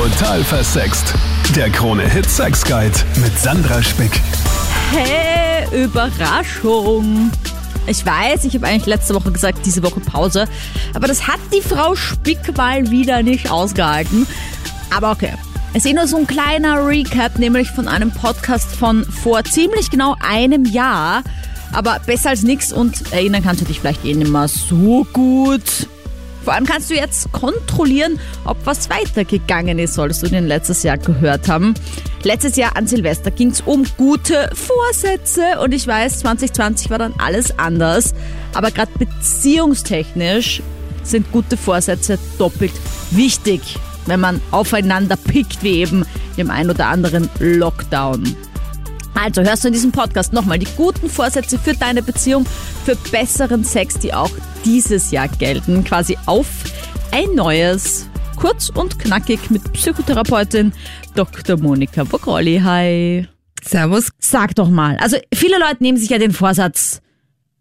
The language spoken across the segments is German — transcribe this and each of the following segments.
Total versext. Der Krone Hit Sex Guide mit Sandra Spick. Hey, Überraschung. Ich weiß, ich habe eigentlich letzte Woche gesagt, diese Woche Pause. Aber das hat die Frau Spick mal wieder nicht ausgehalten. Aber okay. Es ist nur so ein kleiner Recap, nämlich von einem Podcast von vor ziemlich genau einem Jahr. Aber besser als nichts und erinnern kannst du dich vielleicht eh nicht mehr so gut. Vor allem kannst du jetzt kontrollieren, ob was weitergegangen ist, solltest du den letztes Jahr gehört haben. Letztes Jahr an Silvester ging es um gute Vorsätze und ich weiß, 2020 war dann alles anders. Aber gerade beziehungstechnisch sind gute Vorsätze doppelt wichtig, wenn man aufeinander pickt, wie eben im ein oder anderen Lockdown. Also hörst du in diesem Podcast nochmal die guten Vorsätze für deine Beziehung, für besseren Sex, die auch dieses Jahr gelten, quasi auf ein neues. Kurz und knackig mit Psychotherapeutin Dr. Monika Bogrolli. Hi. Servus. Sag doch mal, also viele Leute nehmen sich ja den Vorsatz,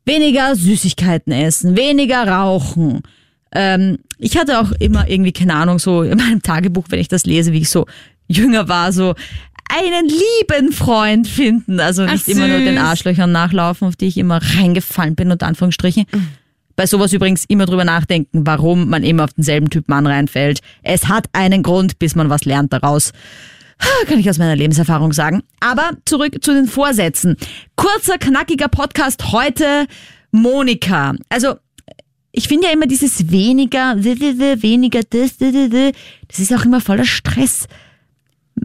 weniger Süßigkeiten essen, weniger rauchen. Ähm, ich hatte auch immer irgendwie, keine Ahnung, so in meinem Tagebuch, wenn ich das lese, wie ich so jünger war, so einen lieben Freund finden. Also nicht Ach, immer nur den. Arschlöchern nachlaufen, auf die ich immer reingefallen bin, unter Anführungsstrichen. Bei sowas übrigens immer drüber nachdenken, warum man immer auf denselben Typ Mann reinfällt. Es hat einen Grund, bis man was lernt daraus. Kann ich aus meiner Lebenserfahrung sagen. Aber zurück zu den Vorsätzen. Kurzer, knackiger Podcast heute. Monika. Also, ich finde ja immer dieses weniger, weniger das, das ist auch immer voller Stress.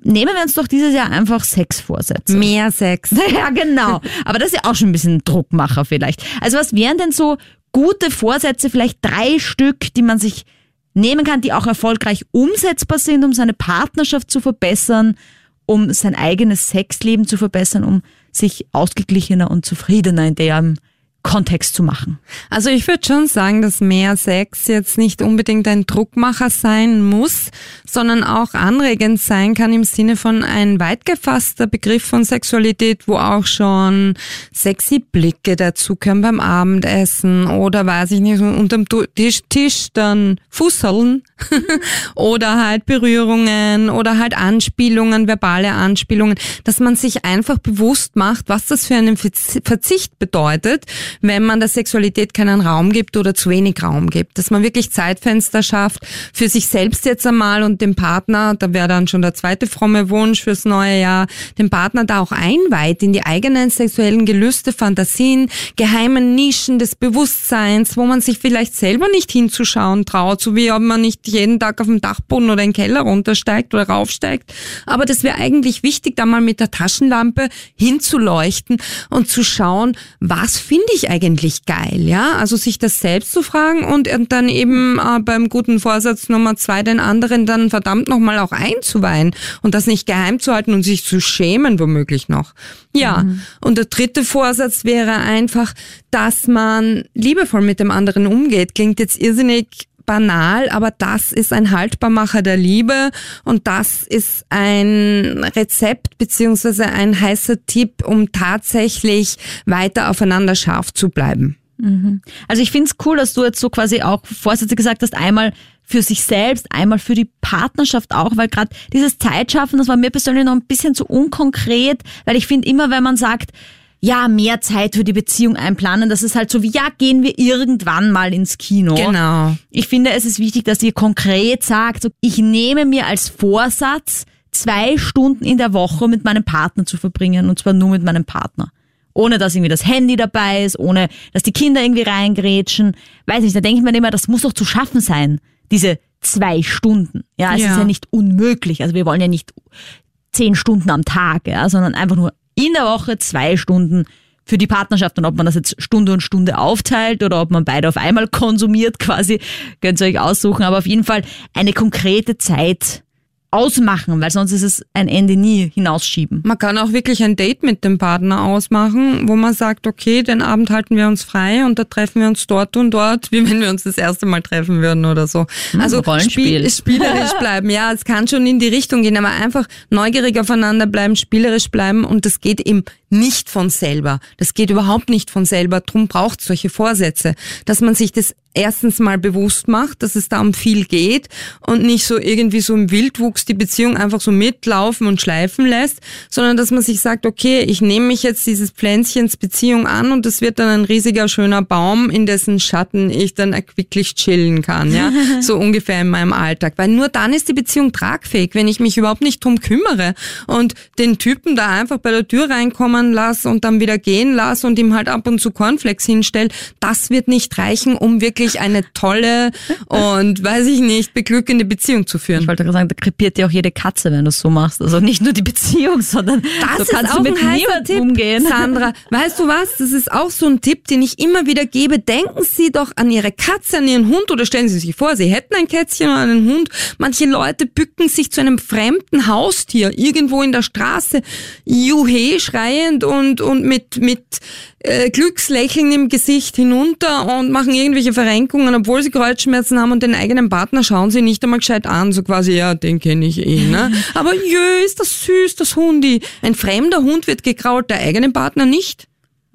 Nehmen wir uns doch dieses Jahr einfach Sexvorsätze. Mehr Sex. Ja, genau. Aber das ist ja auch schon ein bisschen Druckmacher vielleicht. Also was wären denn so gute Vorsätze, vielleicht drei Stück, die man sich nehmen kann, die auch erfolgreich umsetzbar sind, um seine Partnerschaft zu verbessern, um sein eigenes Sexleben zu verbessern, um sich ausgeglichener und zufriedener in dem Kontext zu machen? Also ich würde schon sagen, dass mehr Sex jetzt nicht unbedingt ein Druckmacher sein muss, sondern auch anregend sein kann im Sinne von ein weit gefasster Begriff von Sexualität, wo auch schon sexy Blicke dazugehören beim Abendessen oder weiß ich nicht, unterm Tisch, Tisch dann Fußsollen oder halt Berührungen oder halt Anspielungen, verbale Anspielungen, dass man sich einfach bewusst macht, was das für einen Verzi- Verzicht bedeutet, wenn man der Sexualität keinen Raum gibt oder zu wenig Raum gibt. Dass man wirklich Zeitfenster schafft für sich selbst jetzt einmal und den Partner, da wäre dann schon der zweite fromme Wunsch fürs neue Jahr, den Partner da auch einweiht in die eigenen sexuellen Gelüste, Fantasien, geheimen Nischen des Bewusstseins, wo man sich vielleicht selber nicht hinzuschauen traut, so wie ob man nicht jeden Tag auf dem Dachboden oder in den Keller runtersteigt oder raufsteigt. Aber das wäre eigentlich wichtig, da mal mit der Taschenlampe hinzuleuchten und zu schauen, was finde ich eigentlich geil, ja? Also sich das selbst zu fragen und dann eben äh, beim guten Vorsatz Nummer zwei den anderen dann verdammt nochmal auch einzuweihen und das nicht geheim zu halten und sich zu schämen womöglich noch. Ja, und der dritte Vorsatz wäre einfach, dass man liebevoll mit dem anderen umgeht. Klingt jetzt irrsinnig banal, aber das ist ein Haltbarmacher der Liebe und das ist ein Rezept beziehungsweise ein heißer Tipp, um tatsächlich weiter aufeinander scharf zu bleiben. Also ich finde es cool, dass du jetzt so quasi auch Vorsätze gesagt hast, einmal für sich selbst, einmal für die Partnerschaft auch, weil gerade dieses Zeitschaffen, das war mir persönlich noch ein bisschen zu unkonkret, weil ich finde immer, wenn man sagt, ja, mehr Zeit für die Beziehung einplanen, das ist halt so wie, ja, gehen wir irgendwann mal ins Kino. Genau. Ich finde, es ist wichtig, dass ihr konkret sagt, so, ich nehme mir als Vorsatz, zwei Stunden in der Woche mit meinem Partner zu verbringen und zwar nur mit meinem Partner. Ohne dass irgendwie das Handy dabei ist, ohne dass die Kinder irgendwie reingrätschen. Weiß nicht, da denke ich mir immer, das muss doch zu schaffen sein, diese zwei Stunden. Ja, es Ja. ist ja nicht unmöglich. Also wir wollen ja nicht zehn Stunden am Tag, ja, sondern einfach nur in der Woche zwei Stunden für die Partnerschaft. Und ob man das jetzt Stunde und Stunde aufteilt oder ob man beide auf einmal konsumiert quasi, könnt ihr euch aussuchen, aber auf jeden Fall eine konkrete Zeit ausmachen, weil sonst ist es ein Ende nie hinausschieben. Man kann auch wirklich ein Date mit dem Partner ausmachen, wo man sagt, okay, den Abend halten wir uns frei und da treffen wir uns dort und dort, wie wenn wir uns das erste Mal treffen würden oder so. Also Rollenspiel. Spiel, spielerisch bleiben. Ja, es kann schon in die Richtung gehen, aber einfach neugierig aufeinander bleiben, spielerisch bleiben und das geht im nicht von selber. Das geht überhaupt nicht von selber. Drum braucht solche Vorsätze, dass man sich das erstens mal bewusst macht, dass es da um viel geht und nicht so irgendwie so im Wildwuchs die Beziehung einfach so mitlaufen und schleifen lässt, sondern dass man sich sagt, okay, ich nehme mich jetzt dieses Pflänzchens Beziehung an und es wird dann ein riesiger schöner Baum, in dessen Schatten ich dann erquicklich chillen kann, ja, so ungefähr in meinem Alltag, weil nur dann ist die Beziehung tragfähig, wenn ich mich überhaupt nicht drum kümmere und den Typen da einfach bei der Tür reinkommen lasse und dann wieder gehen lasse und ihm halt ab und zu Cornflakes hinstelle, das wird nicht reichen, um wirklich eine tolle und, weiß ich nicht, beglückende Beziehung zu führen. Ich wollte gerade sagen, da krepiert dir auch jede Katze, wenn du es so machst. Also nicht nur die Beziehung, sondern das du kannst ist auch mit ein heißer Tipp, umgehen. Sandra, weißt du was? Das ist auch so ein Tipp, den ich immer wieder gebe. Denken Sie doch an Ihre Katze, an Ihren Hund oder stellen Sie sich vor, Sie hätten ein Kätzchen oder einen Hund. Manche Leute bücken sich zu einem fremden Haustier irgendwo in der Straße, juhe schreiend und, und mit, mit äh, Glückslächeln im Gesicht hinunter und machen irgendwelche Verrenkungen, obwohl sie Kreuzschmerzen haben und den eigenen Partner schauen sie nicht einmal gescheit an, so quasi, ja, den kenne ich eh, ne? Aber jö, ist das süß, das Hundi. Ein fremder Hund wird gekrault, der eigene Partner nicht.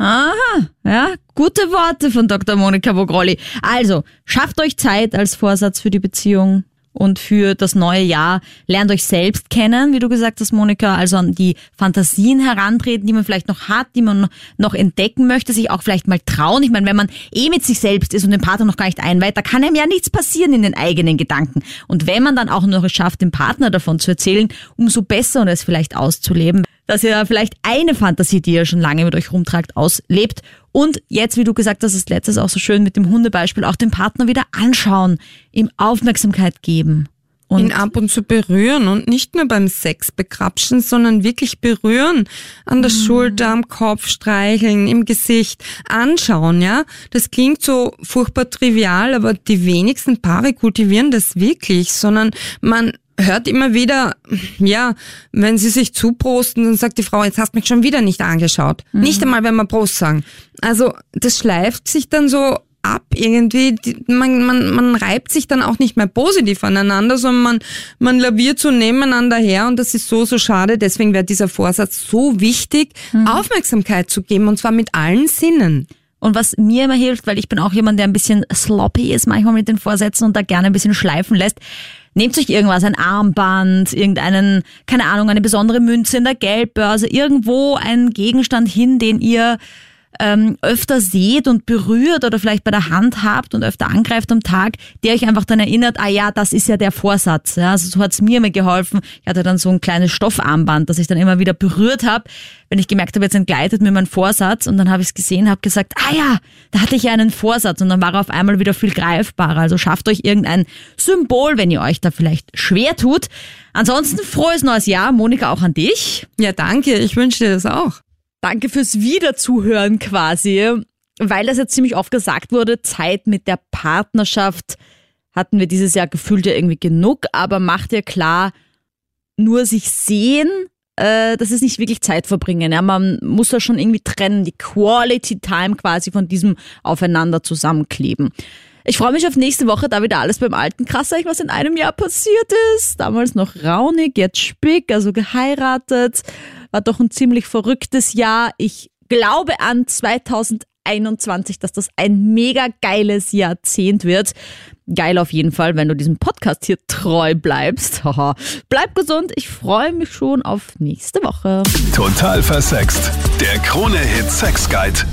Aha, ja, gute Worte von Dr. Monika Vogrolli. Also, schafft euch Zeit als Vorsatz für die Beziehung und für das neue Jahr. Lernt euch selbst kennen, wie du gesagt hast, Monika, also an die Fantasien herantreten, die man vielleicht noch hat, die man noch entdecken möchte, sich auch vielleicht mal trauen. Ich meine, wenn man eh mit sich selbst ist und den Partner noch gar nicht einweiht, da kann einem ja nichts passieren in den eigenen Gedanken. Und wenn man dann auch noch es schafft, dem Partner davon zu erzählen, umso besser und es vielleicht auszuleben dass ihr vielleicht eine Fantasie, die ihr schon lange mit euch rumtragt, auslebt. Und jetzt, wie du gesagt hast, ist letztes auch so schön mit dem Hundebeispiel, auch den Partner wieder anschauen, ihm Aufmerksamkeit geben. Und ihn ab und zu berühren und nicht nur beim Sex bekrapschen, sondern wirklich berühren. An der mhm. Schulter, am Kopf streicheln, im Gesicht, anschauen, ja. Das klingt so furchtbar trivial, aber die wenigsten Paare kultivieren das wirklich, sondern man hört immer wieder, ja, wenn sie sich zuprosten, dann sagt die Frau, jetzt hast du mich schon wieder nicht angeschaut. Mhm. Nicht einmal, wenn wir Prost sagen. Also das schleift sich dann so ab irgendwie. Man, man, man reibt sich dann auch nicht mehr positiv aneinander, sondern man, man laviert so nebeneinander her und das ist so, so schade. Deswegen wäre dieser Vorsatz so wichtig, mhm. Aufmerksamkeit zu geben und zwar mit allen Sinnen. Und was mir immer hilft, weil ich bin auch jemand, der ein bisschen sloppy ist manchmal mit den Vorsätzen und da gerne ein bisschen schleifen lässt, Nehmt euch irgendwas, ein Armband, irgendeinen, keine Ahnung, eine besondere Münze in der Geldbörse, irgendwo einen Gegenstand hin, den ihr ähm, öfter seht und berührt oder vielleicht bei der Hand habt und öfter angreift am Tag, der euch einfach dann erinnert, ah ja, das ist ja der Vorsatz. Ja, also so hat's mir immer geholfen. Ich hatte dann so ein kleines Stoffarmband, das ich dann immer wieder berührt habe, wenn ich gemerkt habe, jetzt entgleitet mir mein Vorsatz und dann habe ich es gesehen, habe gesagt, ah ja, da hatte ich ja einen Vorsatz und dann war er auf einmal wieder viel greifbarer. Also schafft euch irgendein Symbol, wenn ihr euch da vielleicht schwer tut. Ansonsten frohes neues Jahr, Monika, auch an dich. Ja, danke. Ich wünsche dir das auch. Danke fürs Wiederzuhören quasi. Weil das jetzt ziemlich oft gesagt wurde, Zeit mit der Partnerschaft hatten wir dieses Jahr gefühlt ja irgendwie genug, aber macht dir klar, nur sich sehen, äh, das ist nicht wirklich Zeit verbringen. Ja? Man muss da schon irgendwie trennen, die Quality Time quasi von diesem Aufeinander zusammenkleben. Ich freue mich auf nächste Woche, da wieder alles beim Alten. Krass, was in einem Jahr passiert ist. Damals noch raunig, jetzt spick, also geheiratet. War doch ein ziemlich verrücktes Jahr. Ich glaube an 2021, dass das ein mega geiles Jahrzehnt wird. Geil auf jeden Fall, wenn du diesem Podcast hier treu bleibst. Haha. Bleib gesund. Ich freue mich schon auf nächste Woche. Total versext. Der Krone-Hit Sex Guide.